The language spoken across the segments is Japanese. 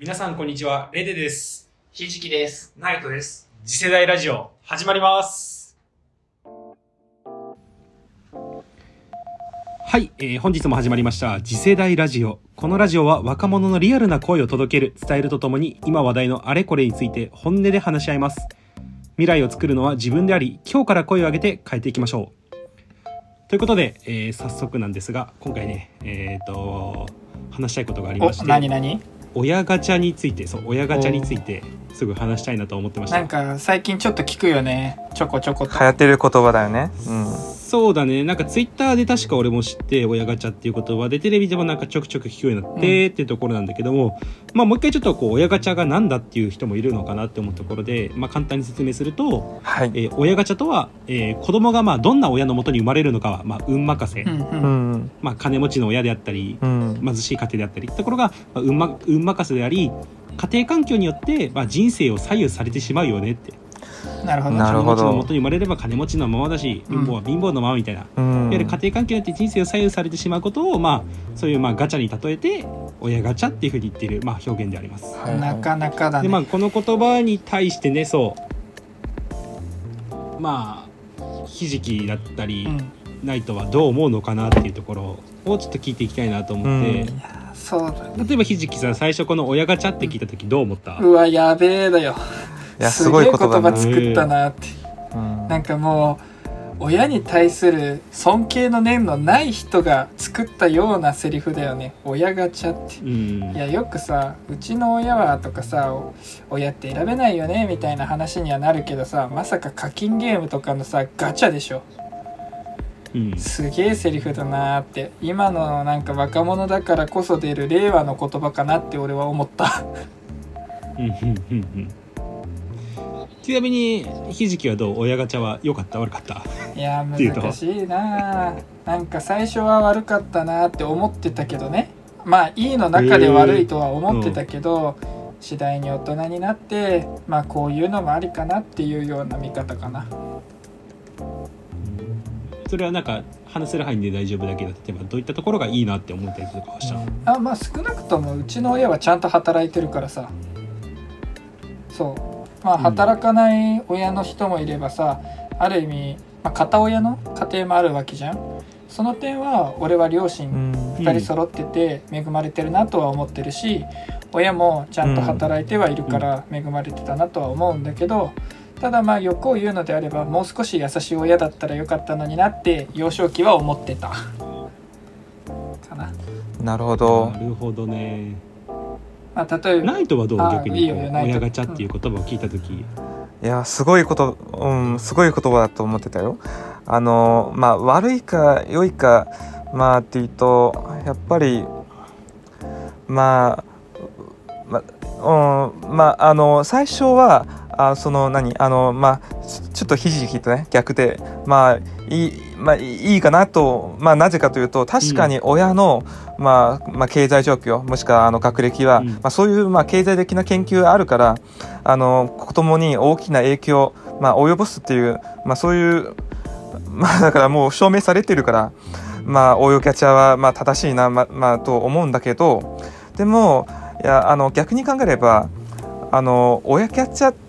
皆さんこんにちは、レデです。ひじきです。ナイトです。次世代ラジオ、始まります。はい、えー本日も始まりました次世代ラジオ。このラジオは若者のリアルな声を届ける、伝えるとともに今話題のあれこれについて本音で話し合います。未来を作るのは自分であり、今日から声を上げて変えていきましょう。ということで、えー早速なんですが、今回ね、えっ、と、話したいことがありましお、て、なになに親ガチャについて、そう、親ガチャについてすぐ話したいなと思ってました。なんか最近ちょっと聞くよね。ちょこちょこと。流行ってる言葉だよね。うん。そうだねなんかツイッターで確か俺も知って親ガチャっていう言葉でテレビでもなんかちょくちょく聞くようになってっていうところなんだけども、まあもう一回ちょっとこう親ガチャがなんだっていう人もいるのかなって思うところで、まあ、簡単に説明すると、はい。えー親ガチャとは、えー子供がまあどんな親のもとに生まれるのかは、まあ、運任せ、うんう。うんん。まあ、金持ちの親であったりうん。貧しい家庭であったりってところが、まあ、運ま運任せであり家庭環境によって、まあ、人生を左右されてしまうよねって なるほど。なるほど金持ちのもとに生まれれば金持ちのままだし貧乏は貧乏のままみたいな、うん。いわゆる家庭環境によって人生を左右されてしまうことを、まあ、そういうまあガチャに例えて親ガチャっていうふうに言っている、まあ、表現であります。はいはいなかなかだでまあね。この言葉に対してねそうまあひじきだったり、うん。ナイトはどう思うのかなっていうところをちょっと聞いていきたいなと思って、うんそうだ。例えばひじきさん最初この親ガチャって聞いた時どう思った、うわ、やべえだよ。いや、すごい言葉。作ったなって。うんなんかもう、親に対する尊敬の念のない人が作ったようなセリフだよね。親ガチャって。うんいやよくさうちの親はとかさお親って選べないよねみたいな話にはなるけどさまさか課金ゲームとかのさガチャでしょうんすげえセリフだなーって今のなんか若者だからこそ出る令和の言葉かなって俺は思ったうんうんうんうんちなみにひじきはどう？親ガチャは良かった？悪かった？いや難しいなー。なんか最初は悪かったなーって思ってたけどね。まあいいの中で悪いとは思ってたけど、次第に大人になってまあこういうのもありかなっていうような見方かな。それはなんか話せる範囲で大丈夫だけど例えばどういったところがいいなって思ったりとかはした、あまあ少なくともうちの親はちゃんと働いてるからさ。そうまあうん働かない親の人もいればさ、ある意味、まあ、片親の家庭もあるわけじゃん。その点は俺は両う親ん。2人揃ってて恵まれてるなとは思ってるし親もちゃんと働いてはいるから恵まれてたなとは思うんだけどただまあ欲を言うのであればもう少し優しい親だったらよかったのになって幼少期は思ってた。かな、なるほど。な。るほどね。まあ、例えば。ナイトはどう？あ逆に親ガチャっていう言葉を聞いた時、いや、すごいこと、うん、すごい言葉だと思ってたよ。あの、まあ、悪いか良いか、まあ、っていうと、やっぱり、まあ、まうん、まあ、あの、最初は、あその何？あのまあちちょっとひじきとね逆でまあいい,、まあ、いいかなと、まあ、なぜかというと確かに親の、まあまあ、経済状況もしくはあの学歴は、うん。まあ、そういう、まあ、経済的な研究があるからあの子供に大きな影響、まあ、及ぼすっていう、まあ、そういう、まあ、だからもう証明されてるから、まあ、親キャッチャーは、まあ、正しいな、ままあ、と思うんだけどでもいやあの逆に考えればあの親キャッチャーって、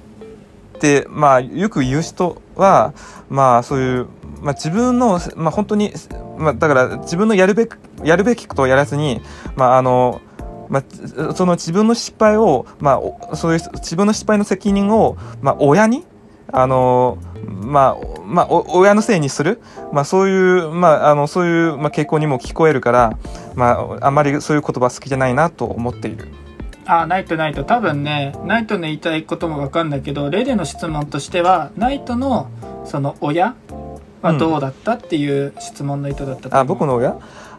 まあ、よく言う人は、まあ、そういう、まあ、自分の、まあ、本当に、まあ、だから自分のやるべきやるべきことをやらずに、まああのまあ、その自分の失敗を、まあ、そういう自分の失敗の責任を、まあ、親にあの、まあまあ、親のせいにする、まあ、そういう、まあ、あのそういう、まあ、傾向にも聞こえるから、まあ、あまりそういう言葉好きじゃないなと思っている。あナイトナイト。多分ねナイトの言いたいことも分かんないけどレデの質問としてはナイトのその親はどうだったっていう質問の意図だったと思う。あ僕の親？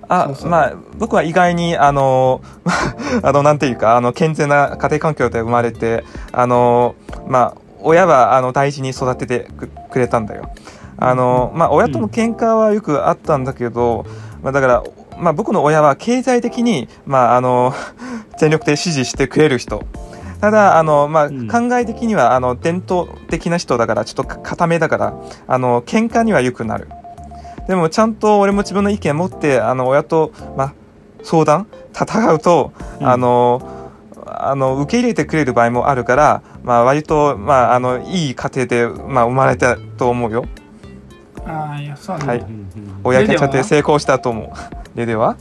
あそうそう。まあ僕は意外にあの あのなんていうかあの健全な家庭環境で生まれてあのまあ親はあの大事に育ててくくれたんだよ。あのまあ親との喧嘩はよくあったんだけど、まあだからまあ僕の親は経済的にまああの 全力で支持してくれる人。ただあの、まあ、うん。考え的にはあの伝統的な人だからちょっと固めだからあの喧嘩にはよくなる。でもちゃんと俺も自分の意見持ってあの親と、まあ、相談戦うと、うん。あのあの受け入れてくれる場合もあるから、まあ、割と、まあ、あのいい家庭で、まあ、生まれたと思うよああいやそうなんだ、はい。うんうん親キャチャって成功したと思う。レデは？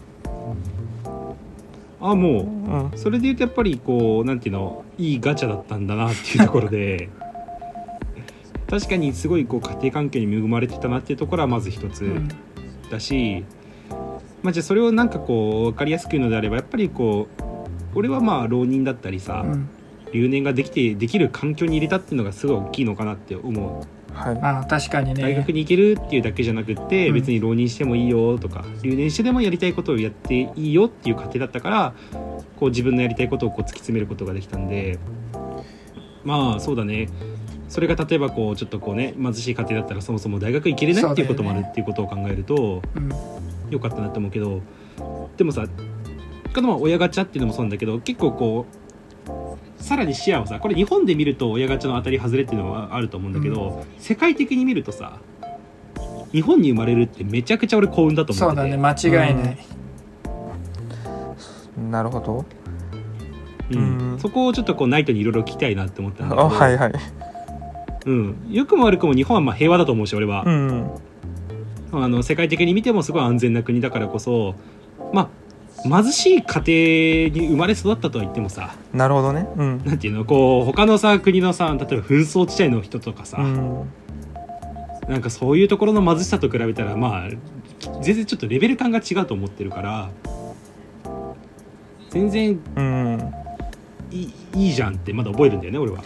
あもう。うん。それで言うとやっぱりこうなんていうのいいガチャだったんだなっていうところで。確かにすごいこう家庭環境に恵まれてたなっていうところはまず一つうん。だし、まあ、じゃあそれをなんかこう分かりやすく言うのであればやっぱりこう俺はまあ浪人だったりさ、うん。留年ができてできる環境に入れたっていうのがすごい大きいのかなって思うはい。まあ確かにね。大学に行けるっていうだけじゃなくって、うん。別に浪人してもいいよとか留年してでもやりたいことをやっていいよっていう過程だったからこう自分のやりたいことをこう突き詰めることができたんでまあそうだね。それが例えばこうちょっとこうね貧しい家庭だったらそもそも大学行けれないっていうこともあるっていうことを考えるとうん。よかったなと思うけどでもさこの親ガチャっていうのもそうなんだけど結構こうさらに視野をさこれ日本で見ると親ガチャの当たり外れっていうのはあると思うんだけど、世界的に見るとさ日本に生まれるってめちゃくちゃ俺幸運だと思っててそうだね間違いない、なるほど。うん。うん。そこをちょっとこうナイトにいろいろ聞きたいなって思ったんだけど、あはいはい。うん、よくも悪くも日本はまあ平和だと思うし俺は。う、ん。あの世界的に見てもすごい安全な国だからこそまあ貧しい家庭に生まれ育ったとは言ってもさなるほどね。うん。なんていうのこう他のさ国のさ例えば紛争地帯の人とかさ、うん。なんかそういうところの貧しさと比べたらまあ全然ちょっとレベル感が違うと思ってるから全然うん。いいいいじゃんってまだ覚えるんだよね俺は。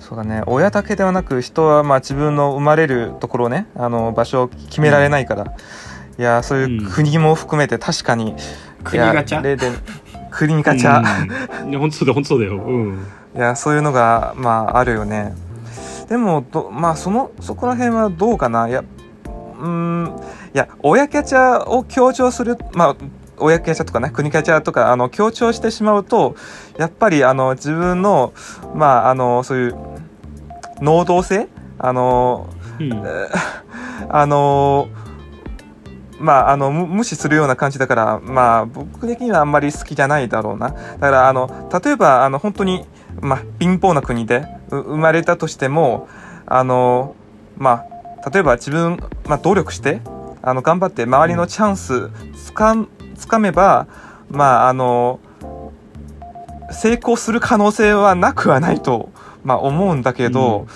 そうだね。親だけではなく人はまあ自分の生まれるところねあの場所を決められないから、いやそういう国も含めて確かに、国ガチャ？いや例で国ガチャ、うん。本当そうだよ本当そうだよ。うん。いやそういうのがまああるよね。でもどまあそのそこら辺はどうかな？いやうーんいや親キャチャーを強調するまあ親キャチャーとかね国キャチャーとかあの強調してしまうとやっぱりあの自分のまああのそういう能動性？あのうん。あのまああの無視するような感じだからまあ僕的にはあんまり好きじゃないだろうな。だからあの例えばあの本当にまあ貧乏な国で生まれたとしてもあのまあ例えば自分、まあ、努力してあの頑張って周りのチャンスつかつかめばまああの成功する可能性はなくはないと、まあ、思うんだけど、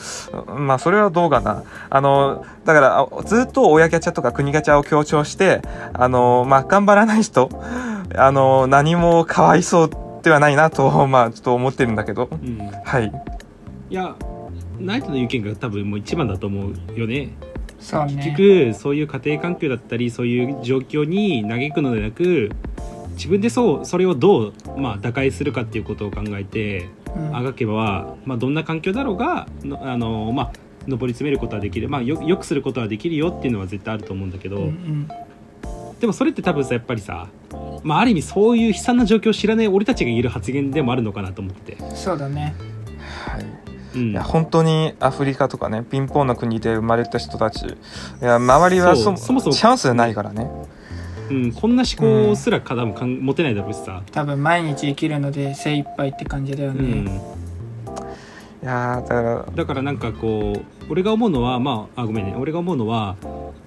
まあそれはどうかな。あのだからあずっと親キャチャとか国ガチャを強調してあの、まあ、頑張らない人あの何もかわいそうではないなと、まあ、ちょっと思ってるんだけど。うん。はい。いやナイトの意見が多分もう一番だと思うよね。結そうね。局そういう家庭環境だったりそういう状況に嘆くのではなく自分でそうそれをどう、まあ、打開するかっていうことを考えてうんあがけば、まあ、どんな環境だろうがのあの、まあ、上り詰めることはできる、まあ、よよくすることはできるよっていうのは絶対あると思うんだけど、うんうん。でもそれって多分さやっぱりさ、まあ、ある意味そういう悲惨な状況を知らない俺たちが言える発言でもあるのかなと思って。て。そうだね。はい。うん。いや本当にアフリカとかね貧乏な国で生まれた人たち。いや周りはそそうそもそもチャンスないからねうん、こんな思考すら多分かん持てないだろうしさ、多分毎日生きるので精一杯って感じだよね、うん、いやーだからだからなんかこう俺が思うのはまああごめんね。俺が思うのは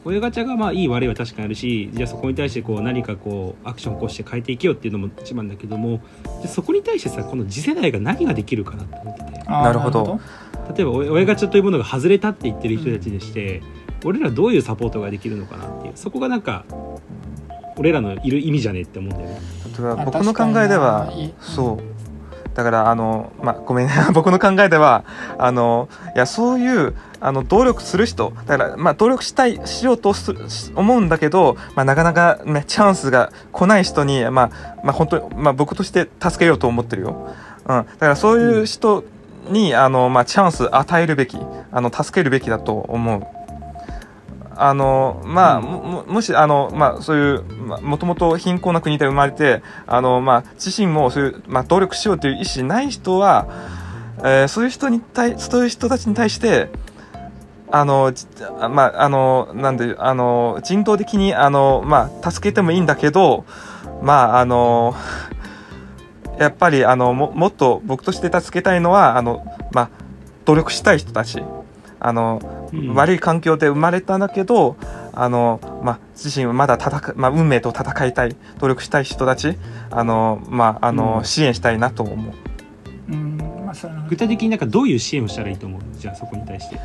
親ガチャがまあいい悪いは確かにあるしじゃあそこに対してこう何かこうアクションを起こして変えていけよっていうのも一番だけどもじゃあそこに対してさこの次世代が何ができるかなと思ってて。なるほど。例えば親親ガチャというものが外れたって言ってる人たちにして、俺らどういうサポートができるのかなっていう。そこがなんか俺らのいる意味じゃねえって思うんだよね。例えばあ僕の考えではそう。だからあのまあごめんね。僕の考えではあの いやそういうあの努力する人。だからまあ努力したいしようと思うんだけど、まあ、なかなか、ね、チャンスが来ない人にまあまあ本当にまあ僕として助けようと思ってるよ、うん、だからそういう人に、あのまあチャンス与えるべきあの助けるべきだと思うあのまあ、うん。もしあの、まあ、そういう、まあ、もともと貧困な国で生まれてあの、まあ、自身もそういう、まあ、努力しようという意思ない人は、えーそういう人に対そういう人たちに対してあの、まあ、あのなんであの人道的にあの、まあ、助けてもいいんだけどまああの やっぱりあのももっと僕として助けたいのはあの、まあ、努力したい人たち。あの、うん悪い環境で生まれたんだけどあの、まあ、自身はまだ戦う、まあ、運命と戦いたい努力したい人たちあの、まああのうん。支援したいなと思う。うん。まあ具体的になんかどういう支援をしたらいいと思う？じゃあそこに対して。い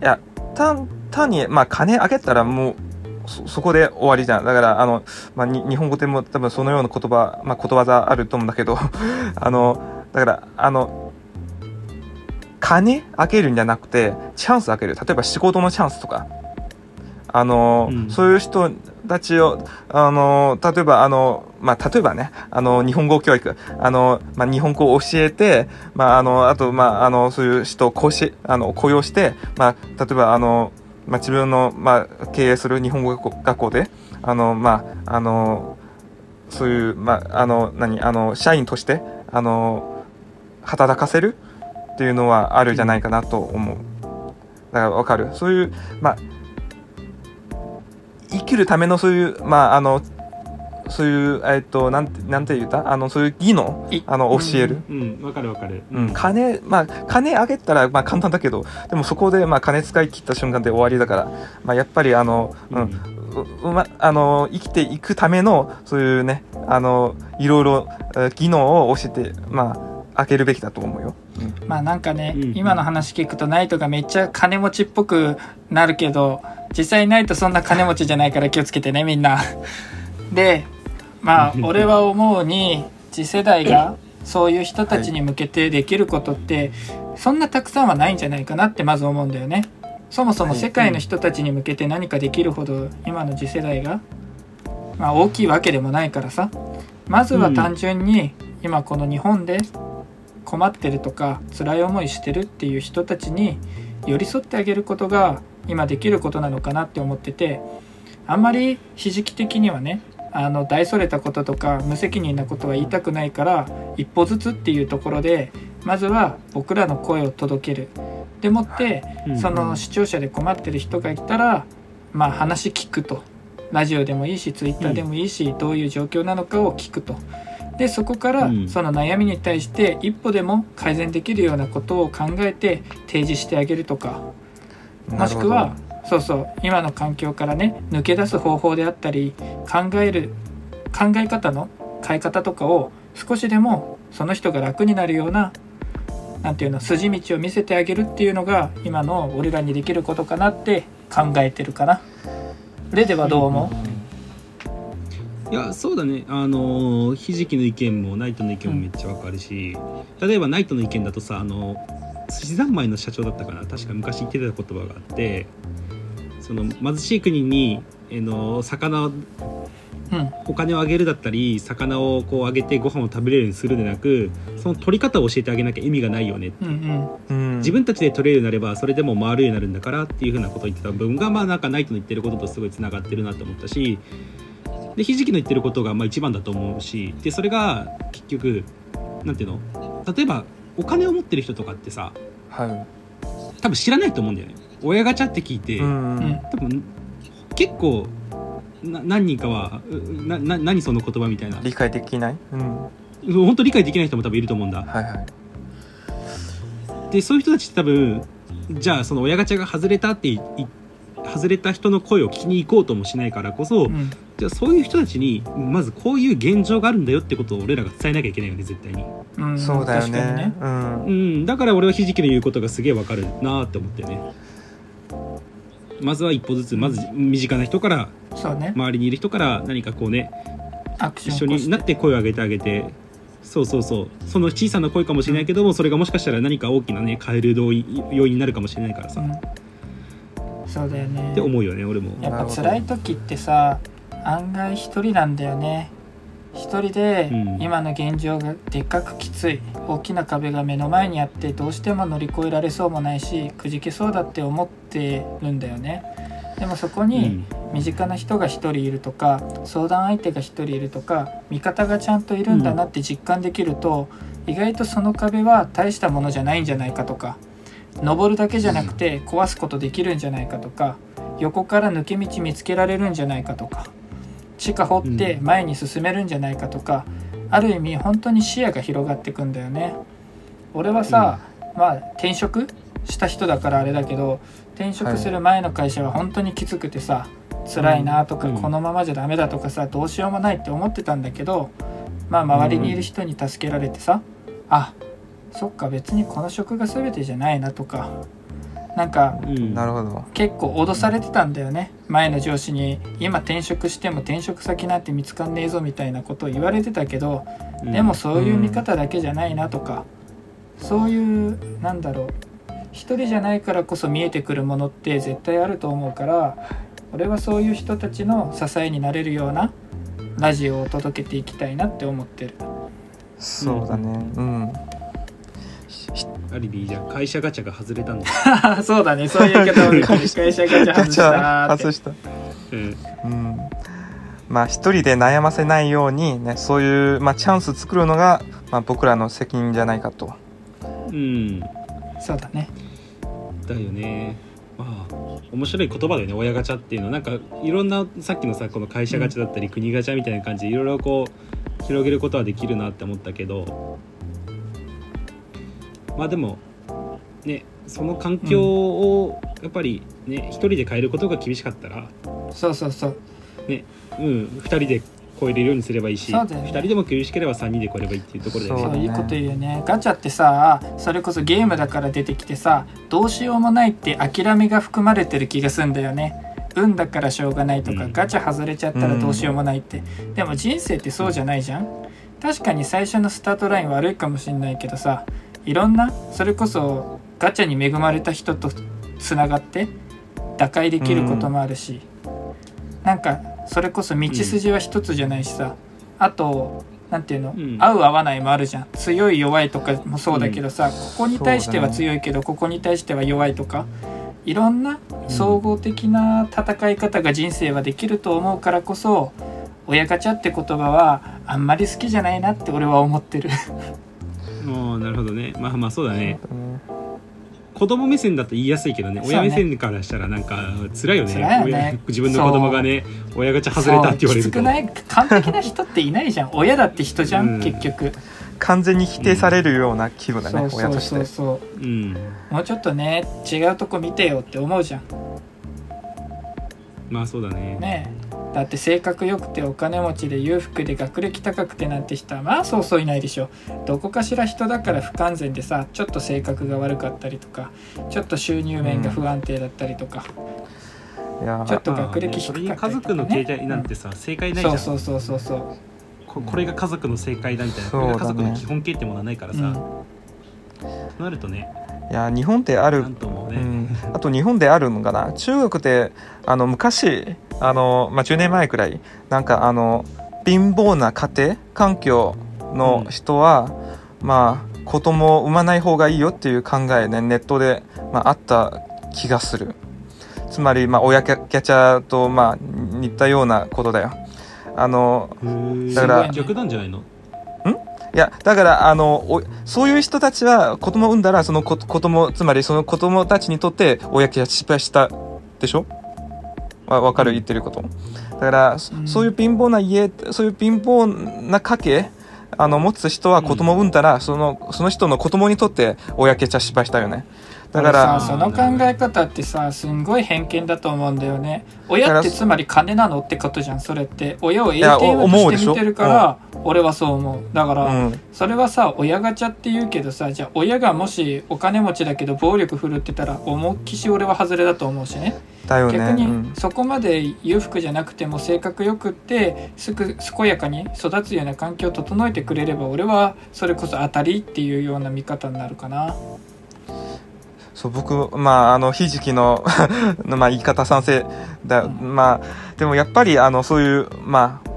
や単単に、まあ、金あげたらもうそそこで終わりじゃん。だからあの、まあ、に日本語でも多分そのような言葉、まあ、ことわざあると思うんだけど あのだからあの金あげるんじゃなくてチャンスあげる。例えば仕事のチャンスとか。あの、うん。そういう人たちをあの例えばあの、まあ、例えばねあの日本語教育。あの、まあ、日本語を教えて、まあ、あのあと、まあ、あのそういう人をこうしあの雇用して、まあ、例えばあの、まあ、自分の、まあ、経営する日本語学校学校であの、まあ、あのそういう、まあ、あの何あの社員としてあの働かせるっていうのはあるんじゃないかなと思う。だからわかる。そういう、まあ、生きるためのそういう、まあ、あのそういう、えっと、なんてなんて言った？あのそういう技能？い。あの教える？うんわかるわかる。うん、金、まあ、金あげたら、まあ、簡単だけど、でもそこで、まあ、金使い切った瞬間で終わりだから、まあ、やっぱり、あの、うん、ううま、あの、生きていくための、そういうね、あの、いろいろ、えー技能を教えて、まあ、あげるべきだと思うよ。まあなんかね、うん今の話聞くとナイトがめっちゃ金持ちっぽくなるけど実際ナイトそんな金持ちじゃないから気をつけてねみんな。でまあ俺は思うに次世代がそういう人たちに向けてできることってそんなたくさんはないんじゃないかなってまず思うんだよね。そもそもはい世界の人たちに向けて何かできるほど今の次世代が、まあ、大きいわけでもないからさまずは単純に今この日本で困ってるとか辛い思いしてるっていう人たちに寄り添ってあげることが今できることなのかなって思っててあんまりひじき的にはねあの大それたこととか無責任なことは言いたくないから一歩ずつっていうところでまずは僕らの声を届ける。でもってうんその視聴者で困ってる人がいたらまあ話聞くと。ラジオでもいいしツイッターでもいいし、どういう状況なのかを聞くとでそこからうん。その悩みに対して一歩でも改善できるようなことを考えて提示してあげるとか。もしくはそうそう今の環境からね抜け出す方法であったり考える考え方の変え方とかを少しでもその人が楽になるようななんていうの筋道を見せてあげるっていうのが今の俺らにできることかなって考えてるかな。レデはどう思いやそうだね。あのーひじきの意見もナイトの意見もめっちゃわかるし、例えばナイトの意見だとさあの寿司三昧の社長だったかな。確か昔言ってた言葉があってその貧しい国に、えーの魚をううん。お金をあげるだったり魚をこうあげてご飯を食べれるようにするでなくその取り方を教えてあげなきゃ意味がないよねうんうん。うん、自分たちで取れるようになればそれでも回るようになるんだからっていうふうなことを言ってた部分がまあなんかナイトの言ってることとすごいつながってるなと思ったしでひじきの言ってることがまあ一番だと思うしでそれが結局なんていうの例えばお金を持ってる人とかってさは多分知らないと思うんだよね親ガチャって聞いて、い。うん。うん多分結構な何人かはうなな何その言葉みたいな理解できない？うん。本当理解できない人も多分いると思うんだはいはい。でそういう人たちって多分じゃあその親ガチャが外れたっていい外れた人の声を聞きに行こうともしないからこそ、うんじゃあそういう人たちにまずこういう現状があるんだよってことを俺らが伝えなきゃいけないよね絶対に。うんそうだよ確かにね。うん。う。ん。だから俺はひじきの言うことがすげえわかるなって思ってね。まずは一歩ずつまず身近な人からそうね。周りにいる人から何かこうねアクシ一緒になって声を上げてあげて。そうそうそう。その小さな声かもしれないけども、それがもしかしたら何か大きなね変える要因要因になるかもしれないからさ、うん。っそうだよね。て思うよね俺も。やっぱ辛い時ってさ案外一人なんだよね。一人でうん。今の現状がでっかくきつい。大きな壁が目の前にあってどうしても乗り越えられそうもないしくじけそうだって思ってるんだよね。でもそこうにん。身近な人が一人いるとか相談相手が一人いるとか味方がちゃんといるんだなって実感できると、意外とその壁は大したものじゃないんじゃないかとか登るだけじゃなくて壊すことできるんじゃないかとか横から抜け道見つけられるんじゃないかとか地下掘って前に進めるんじゃないかとか、ある意味本当に視野が広がってくんだよね。俺はさ、まあ転職した人だからあれだけど転職する前の会社は本当にきつくてさ、辛いなとか、うん。このままじゃダメだとかさどうしようもないって思ってたんだけどまあ周りにいる人に助けられてさ、あそっか別にこの職が全てじゃないなとかなんかうん。なるほど。結構脅されてたんだよね。前の上司に今転職しても転職先なんて見つかんねえぞみたいなことを言われてたけどうん。でもそういう見方だけじゃないなとかそういうなんだろう一人じゃないからこそ見えてくるものって絶対あると思うから俺はそういう人たちの支えになれるようなラジオを届けていきたいなって思ってる。そうだね。うんある意味じゃあ会社ガチャが外れたんだ。そうだね。そういう言い方もできる会社ガチャ外したーって。外したうん。うん。まあ一人で悩ませないようにねそういう、まあ、チャンス作るのが、まあ、僕らの責任じゃないかと。うん。そうだね。だよね。まあ面白い言葉だよね。親ガチャっていうの。なんかいろんなさっきのさこの会社ガチャだったり国ガチャみたいな感じでいろいろこう広げることはできるなって思ったけどまあでもねその環境をやっぱりね一人で変えることが厳しかったらそうそうそう。うん二人で超えれるようにすればいいしね。人でも苦しければ三人で超えればいいっていうところだよそだね。そうういいこと言うよね。ガチャってさそれこそゲームだから出てきてさどうしようもないって諦めが含まれてる気がすんだよね。運だからしょうがないとか、うん。ガチャ外れちゃったらどうしようもないって、でも人生ってそうじゃないじゃん。確かに最初のスタートライン悪いかもしんないけどさいろんなそれこそガチャに恵まれた人とつながって打開できることもあるし、なんかそれこそ道筋は一つじゃないしさ、あとなんていうの、うん。合う合わないもあるじゃん。強い弱いとかもそうだけどさ、ここに対しては強いけど、ここに対しては弱いとかいろんな総合的な戦い方が人生はできると思うからこそ親ガチャって言葉はあんまり好きじゃないなって俺は思ってるもうなるほどね。まあまあそうだね。うん子供目線だと言いやすいけどね。親目線からしたらなんか辛いよね。辛いよね。親自分の子供がね親ガチャ外れたって言われると。ない？完璧な人っていないじゃん。親だって人じゃん、うん。結局。完全に否定されるような気分だね、そうそう親としてそうそう。うん。もうちょっとね違うとこ見てよって思うじゃんまあそうだね。ねえ。だって性格良くてお金持ちで裕福で学歴高くてなんて人はまあそうそういないでしょ。どこかしら人だから不完全でさちょっと性格が悪かったりとかちょっと収入面が不安定だったりとか、いやちょっとまあ学歴低かったりとか、家族のね、形態なんてさ正解ないじゃん。そうそうそうそうそう。ここれが家族の正解だみたいな。これが家族の基本形ってものはないからさ、うん。そうなるとね。いや日本ってあるなんともね、うん、あと日本であるのかな。中国であの昔あの、まあ、10年前くらいなんかあの貧乏な家庭環境の人は、まあ子供を産まない方がいいよっていう考えねネットで、まあ、あった気がする。つまり、まあ、親キャキャチャーと、まあ、似たようなことだよ。あのだから逆なんじゃないの？いやだからあのおそういう人たちは子供を産んだらその子子供つまりその子供たちにとって親キャ失敗したでしょ？わ分かる言ってること？だから、そういう貧乏な家そういう貧乏な家系あの持つ人は子供を産んだら、そのその人の子供にとって親キャ失敗したよねだか俺らさその考え方ってさすんごい偏見だと思うんだよね。親ってつまり金なのってことじゃんそれって。親を ATM とでして見てるから俺はそう思う。だから、うん。それはさ親ガチャって言うけどさじゃあ親がもしお金持ちだけど暴力振るってたら思いっきし俺は外れだと思うしね。だよね。逆にうん。そこまで裕福じゃなくても性格よくってすく健やかに育つような環境を整えてくれれば俺はそれこそ当たりっていうような見方になるかなそう僕まああのひじきの まあ言い方賛成。だ、うんまあでもやっぱりあのそういうまあ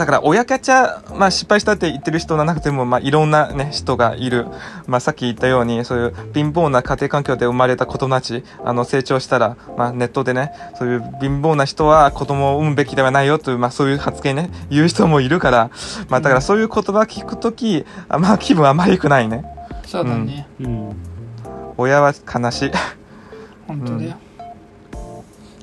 だから親キャチャー、まあ、失敗したって言ってる人がなくても、まあ、いろんな、ね、人がいる、まあ、さっき言ったようにそういう貧乏な家庭環境で生まれた子供たちあの成長したら、まあ、ネットでねそういう貧乏な人は子供を産むべきではないよという、まあ、そういう発言ね言う人もいるから、まあ、だからそういう言葉聞くとき、あまあ、気分あまり良くないね。そうだね、うん親は悲しい。本当だよ、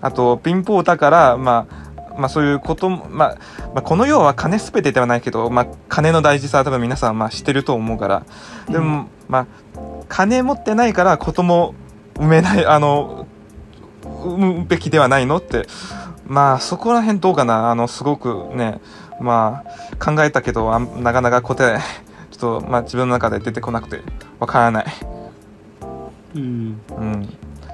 あと貧乏だから、まあ、まあ、そういうことも、まあまあ、この世は金すべてではないけど、まあ、金の大事さは多分皆さんまあ知ってると思うから。でも、まあ金持ってないから子供産めないあの産むべきではないのって。まあそこら辺どうかな。あのすごくねまあ考えたけどあんなかなか答えちょっと、まあ、自分の中で出てこなくてわからない。うん。うん、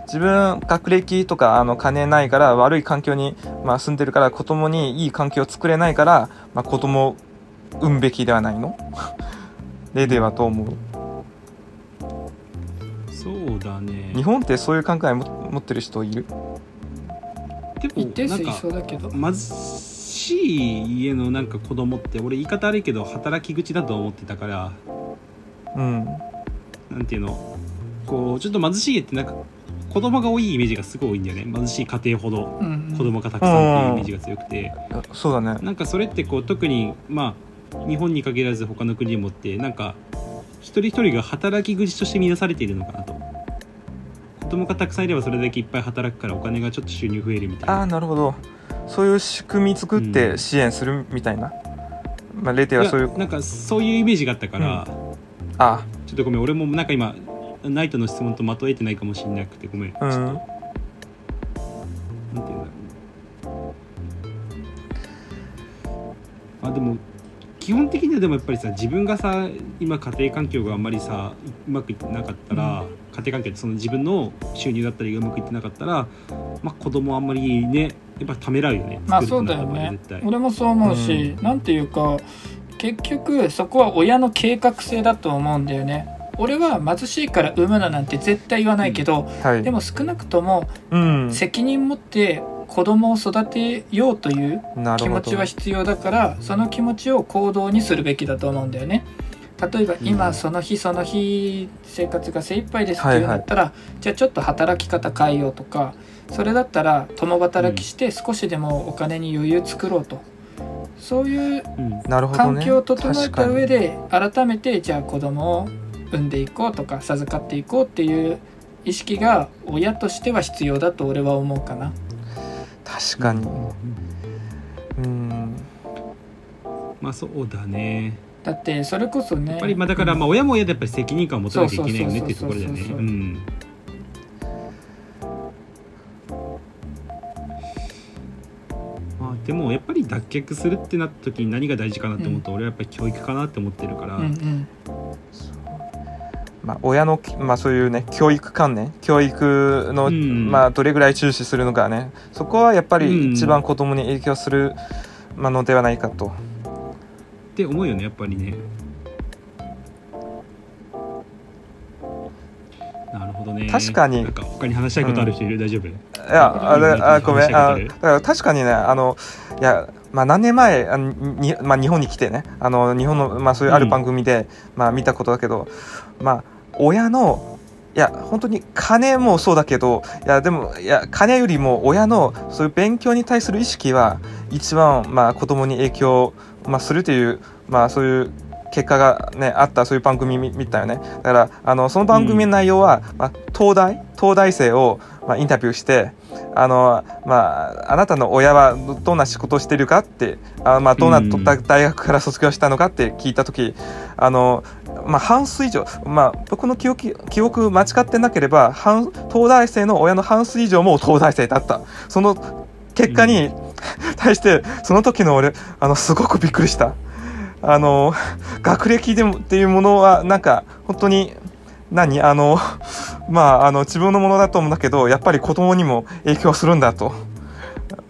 自分学歴とかあの金ないから悪い環境に、まあ、住んでるから子供にいい環境を作れないから、まあ、子供を産むべきではないの？レデはと思う。そうだね。日本ってそういう考えも持ってる人いる？で一定数いもなんかそうだけど。貧しい家のなんか子供って俺言い方悪いけど働き口だと思ってたからうん。なんていうの？こうちょっと貧しい家ってなんか子供が多いイメージがすごい多いんだよね。貧しい家庭ほどうんうん。子供がたくさんっていうイメージが強くて。そうだね。なんかそれってこう特にまあ日本に限らず他の国にもってなんか一人一人が働き口として見なされているのかなと。子供がたくさんいればそれだけいっぱい働くからお金がちょっと収入増えるみたいああななるほど。そういう仕組み作って支援するみたいな、まあ、レテはそういう。なんかそういうイメージがあったから、あちょっとごめん俺もなんか今ナイトの質問と的を得てないかもしれなくてごめん、ちょっとうん。なんていうんだろう。あでも基本的にはでもやっぱりさ自分がさ今家庭環境があんまりさうまくいってなかったら、家庭環境ってその自分の収入だったりがうまくいってなかったら、まあ、子供あんまりねやっぱためらうよね。まあそうだよね。俺もそう思うし、なんていうか結局そこは親の計画性だと思うんだよね俺は貧しいから産むななんて絶対言わないけど、はい。でも少なくともうん。責任持って子供を育てようという気持ちは必要だからその気持ちを行動にするべきだと思うんだよね。例えば今うん。その日その日生活が精一杯ですっていうんだったら、じゃあちょっと働き方変えようとかそれだったら共働きして少しでもお金に余裕作ろうと。そういう環境を整えた上確で改めてじゃあ子供を産んでいこうとか授かっていこうっていう意識が親としては必要だと俺は思うかな。確かに。うん。まあそうだね。だってそれこそねやっぱりまあだからまあ親も親でやっぱり責任感を持たなきゃいけないよねっていうところだよねう。ん。まあでもやっぱり脱却するってなった時に何が大事かなって思うと俺はやっぱり教育かなって思ってるから、うんうんまあ、親の、まあ、そういうね教育観念教育の、うん。まあ、どれぐらい重視するのかね。そこはやっぱうん。り一番子供に影響するまあのではないかと、って思うよねやっぱりね。なるほどね。確かに。なんか他に話したいことある人いる、大丈夫？いやあれあごめん。あだから確かにねあのいやまあ、何年前あのに、まあ、日本に来てねあの日本の、まあ、そういうある番組で、まあ、見たことだけど、まあ、親のいや本当に金もそうだけどいやでもいや金よりも親のそういう勉強に対する意識は一番、まあ、子供に影響、まあ、するという、まあ、そういう結果が、ね、あったそういう番組見見たよね。だからあのその番組の内容は、まあ、東大東大生を、まあ、インタビューしてあの、まあ、あなたの親はどどんな仕事をしているかってあ、まあ、どんな大学から卒業したのかって聞いた時あの、まあ、半数以上、まあ、僕の記憶記憶間違ってなければ半東大生の親の半数以上も東大生だった。その結果に対してその時の俺あのすごくびっくりした。あの学歴でもっていうものはなんか本当に何？あのまああの自分のものだと思うんだけどやっぱり子供にも影響するんだと、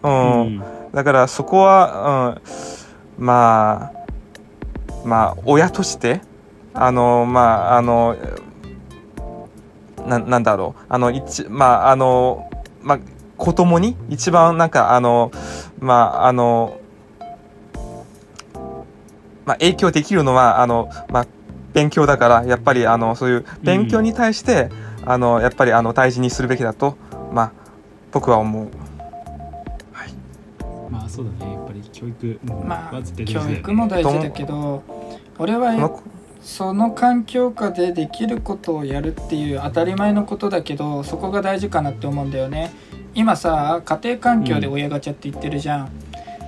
うんうん。だからそこは、うん、まあまあ親としてあのまああのななんだろう。あの一まああのまあ子供に一番なんかあのまああのまあ、影響できるのはあの、まあ、勉強だからやっぱりあのそういう勉強に対して、あのやっぱりあの大事にするべきだと、まあ、僕は思う。まあそうだね。やっぱり教育、うんまあ教育も大事だけど俺はその環境下でできることをやるっていう当たり前のことだけどそこが大事かなって思うんだよね。今さ家庭環境で親ガチャって言ってるじゃん、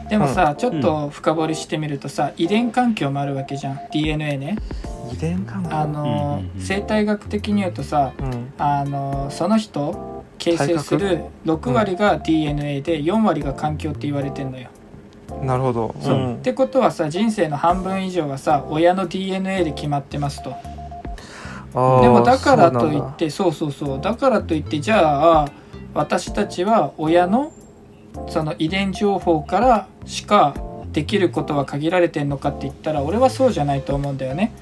でもさ、ちょっと深掘りしてみるとさ遺伝環境もあるわけじゃん。DNA ね。遺伝環境？あの、うんうんうん。生態学的に言うとさうん。あのその人形成する6割が DNA で4割が環境って言われてんのよ、なるほど。そう。うん。ってことはさ人生の半分以上はさ親の DNA で決まってますと。でもだからといってそうそうそうだからといってじゃあ私たちは親のその遺伝情報からしかできることは限られてんのかって言ったら俺はそうじゃないと思うんだよね。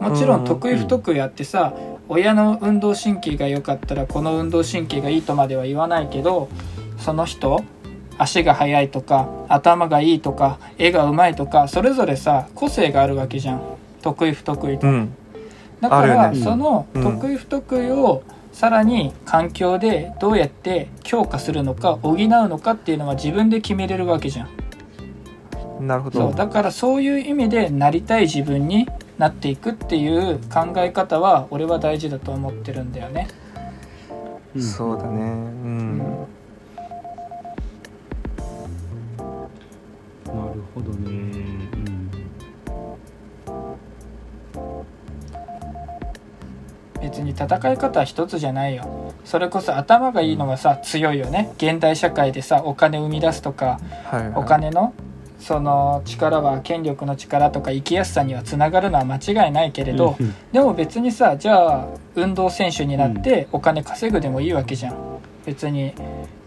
もちろん。得意不得意あってさ親の運動神経が良かったらこの運動神経がいいとまでは言わないけどその人足が速いとか頭がいいとか絵がうまいとかそれぞれさ個性があるわけじゃん。得意不得意とうん。だから、ね。そのうん。得意不得意をさらに環境でどうやって強化するのか補うのかっていうのは自分で決めれるわけじゃん。なるほど。そう。だからそういう意味でなりたい自分になっていくっていう考え方は俺は大事だと思ってるんだよね。うん。そうだね。うん。な別に戦い方は一つじゃないよ。それこそ頭がいいのがさ強いよね。現代社会でさお金生み出すとかはいはい。お金のその力は権力の力とか生きやすさにはつながるのは間違いないけれど、うんでも別にさじゃあ運動選手になってお金稼ぐでもいいわけじゃん。別に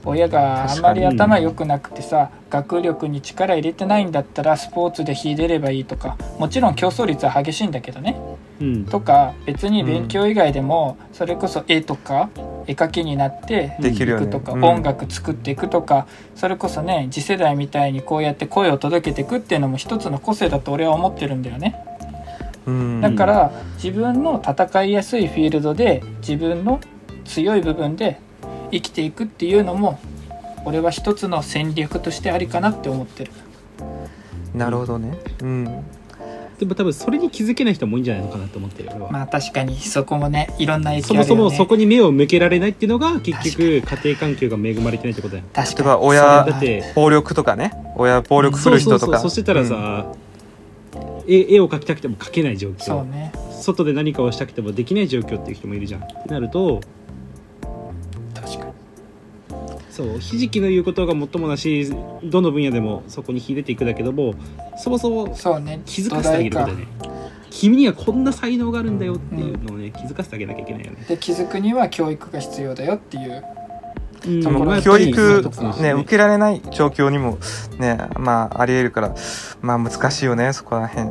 親があんまり頭良くなくてさ学力に力入れてないんだったらスポーツで秀でればいいとかもちろん競争率は激しいんだけどね。うんとか別に勉強以外でもそれこそ絵とか絵描きになってできるよね。いくとか、うん。音楽作っていくとかそれこそね次世代みたいにこうやって声を届けていくっていうのも一つの個性だと俺は思ってるんだよね。うん。だから自分の戦いやすいフィールドで自分の強い部分で生きていくっていうのも俺は一つの戦略としてありかなって思ってる。なるほどね。うんでも多分それに気づけない人も多いんじゃないのかなと思ってる俺は、まあ確かにそこもねいろんな影そも響あるよね。そもそこに目を向けられないっていうのが結局家庭環境が恵まれてないってことだよ。例えば確かに親それだって暴力とかね。親暴力する人とか。そうそうそう。そしてたらさ、絵絵を描きたくても描けない状況。そうね。外で何かをしたくてもできない状況っていう人もいるじゃん。ってなるとそうひじきの言うことが最もだしどの分野でもそこに秀でていくだけどもそもそもそうね。気づかせてあげることだよね君にはこんな才能があるんだよっていうのをね気づかせてあげなきゃいけないよね、で気づくには教育が必要だよっていう。うん。教育ね。受けられない状況にもねまあありえるからまあ難しいよねそこら辺。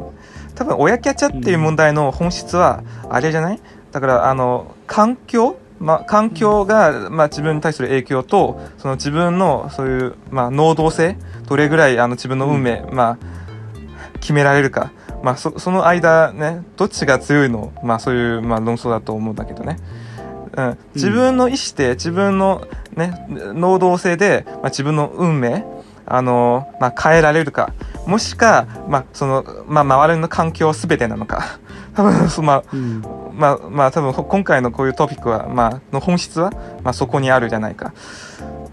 多分親キャッチャーっていう問題の本質はあれじゃない？だからあの環境まあ、環境が、まあ、自分に対する影響とその自分のそういう、まあ、能動性どれぐらいあの自分の運命、まあ、決められるか、まあ、そその間ねどっちが強いの、まあ、そういう、まあ、論争だと思うんだけどね。うん、自分の意思で自分の、ね、能動性で、まあ、自分の運命あの、まあ、変えられるか。もしか、まあそのまあ、周りの環境全てなのか。多分そまあうんまあまあ多分今回のこういうトピックは、まあ、の本質は、まあ、そこにあるじゃないか。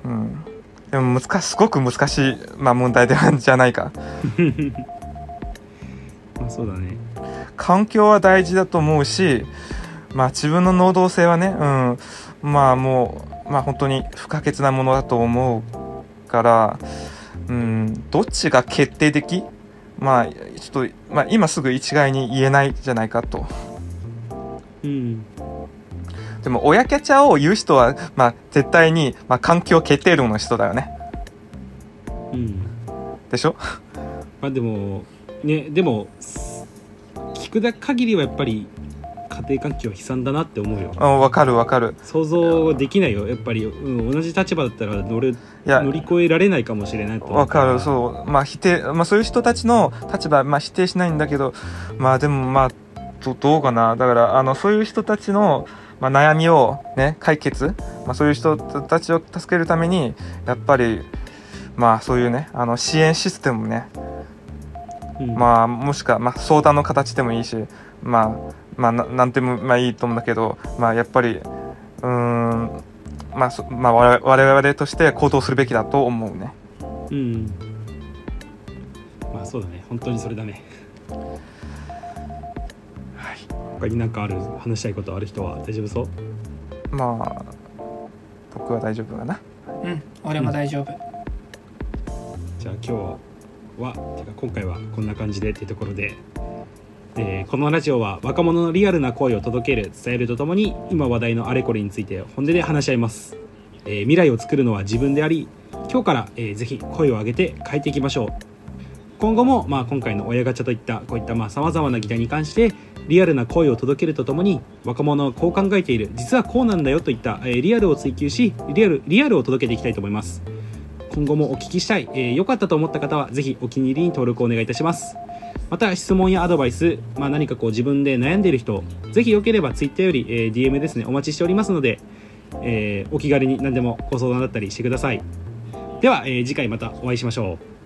うん、でも難しすごく難しい、まあ、問題ではじゃないか。まあそうだね環境は大事だと思うし、まあ、自分の能動性はね、うん、まあもう、まあ、本当に不可欠なものだと思うから、うん、どっちが決定的？まあちょっと、まあ、今すぐ一概に言えないじゃないかと。うん。でも親キャッチャーを言う人は、まあ、絶対に、まあ、環境決定論の人だよね。うん。でしょ？まあでもねでも聞くだ限りはやっぱり家庭環境は悲惨だなって思うよ。うんわかるわかる。想像できないよ。やっぱり、うん、同じ立場だったら乗れいや。乗り越えられないかもしれないと思うわかるそう。まあ否定まあそういう人たちの立場まあ否定しないんだけどまあでもまあどどうかな。だからあのそういう人たちの、まあ、悩みをね解決、まあ、そういう人たちを助けるためにやっぱりまあそういうねあの支援システムねうん。まあもしくは、まあ、相談の形でもいいしまあまあななんでもまあいいと思うんだけどまあやっぱりうーんまあそまあ我々として行動するべきだと思うね。うん。そうだね。本当にそれだね。はい他になんかある話したいことある人は大丈夫そう？まあ僕は大丈夫かな。うん俺も大丈夫、じゃあ今日はてか今回はこんな感じでっていうところで、えーこのラジオは若者のリアルな声を届ける伝えるとともに今話題のあれこれについて本音で話し合います、えー未来を作るのは自分であり今日から、えーぜひ声を上げて変えていきましょう。今後も、まあ、今回の親ガチャといったこういったさまざ、まな議題に関してリアルな声を届けるとともに若者はこう考えている。実はこうなんだよといった、えーリアルを追求しリアルリアルを届けていきたいと思います。今後もお聞きしたい、えー良かったと思った方はぜひお気に入りに登録をお願いいたします。また質問やアドバイス、まあ、何かこう自分で悩んでいる人ぜひよければ Twitter より、えー DM ですねお待ちしておりますので、えーお気軽に何でもご相談だったりしてください。では、えー次回またお会いしましょう。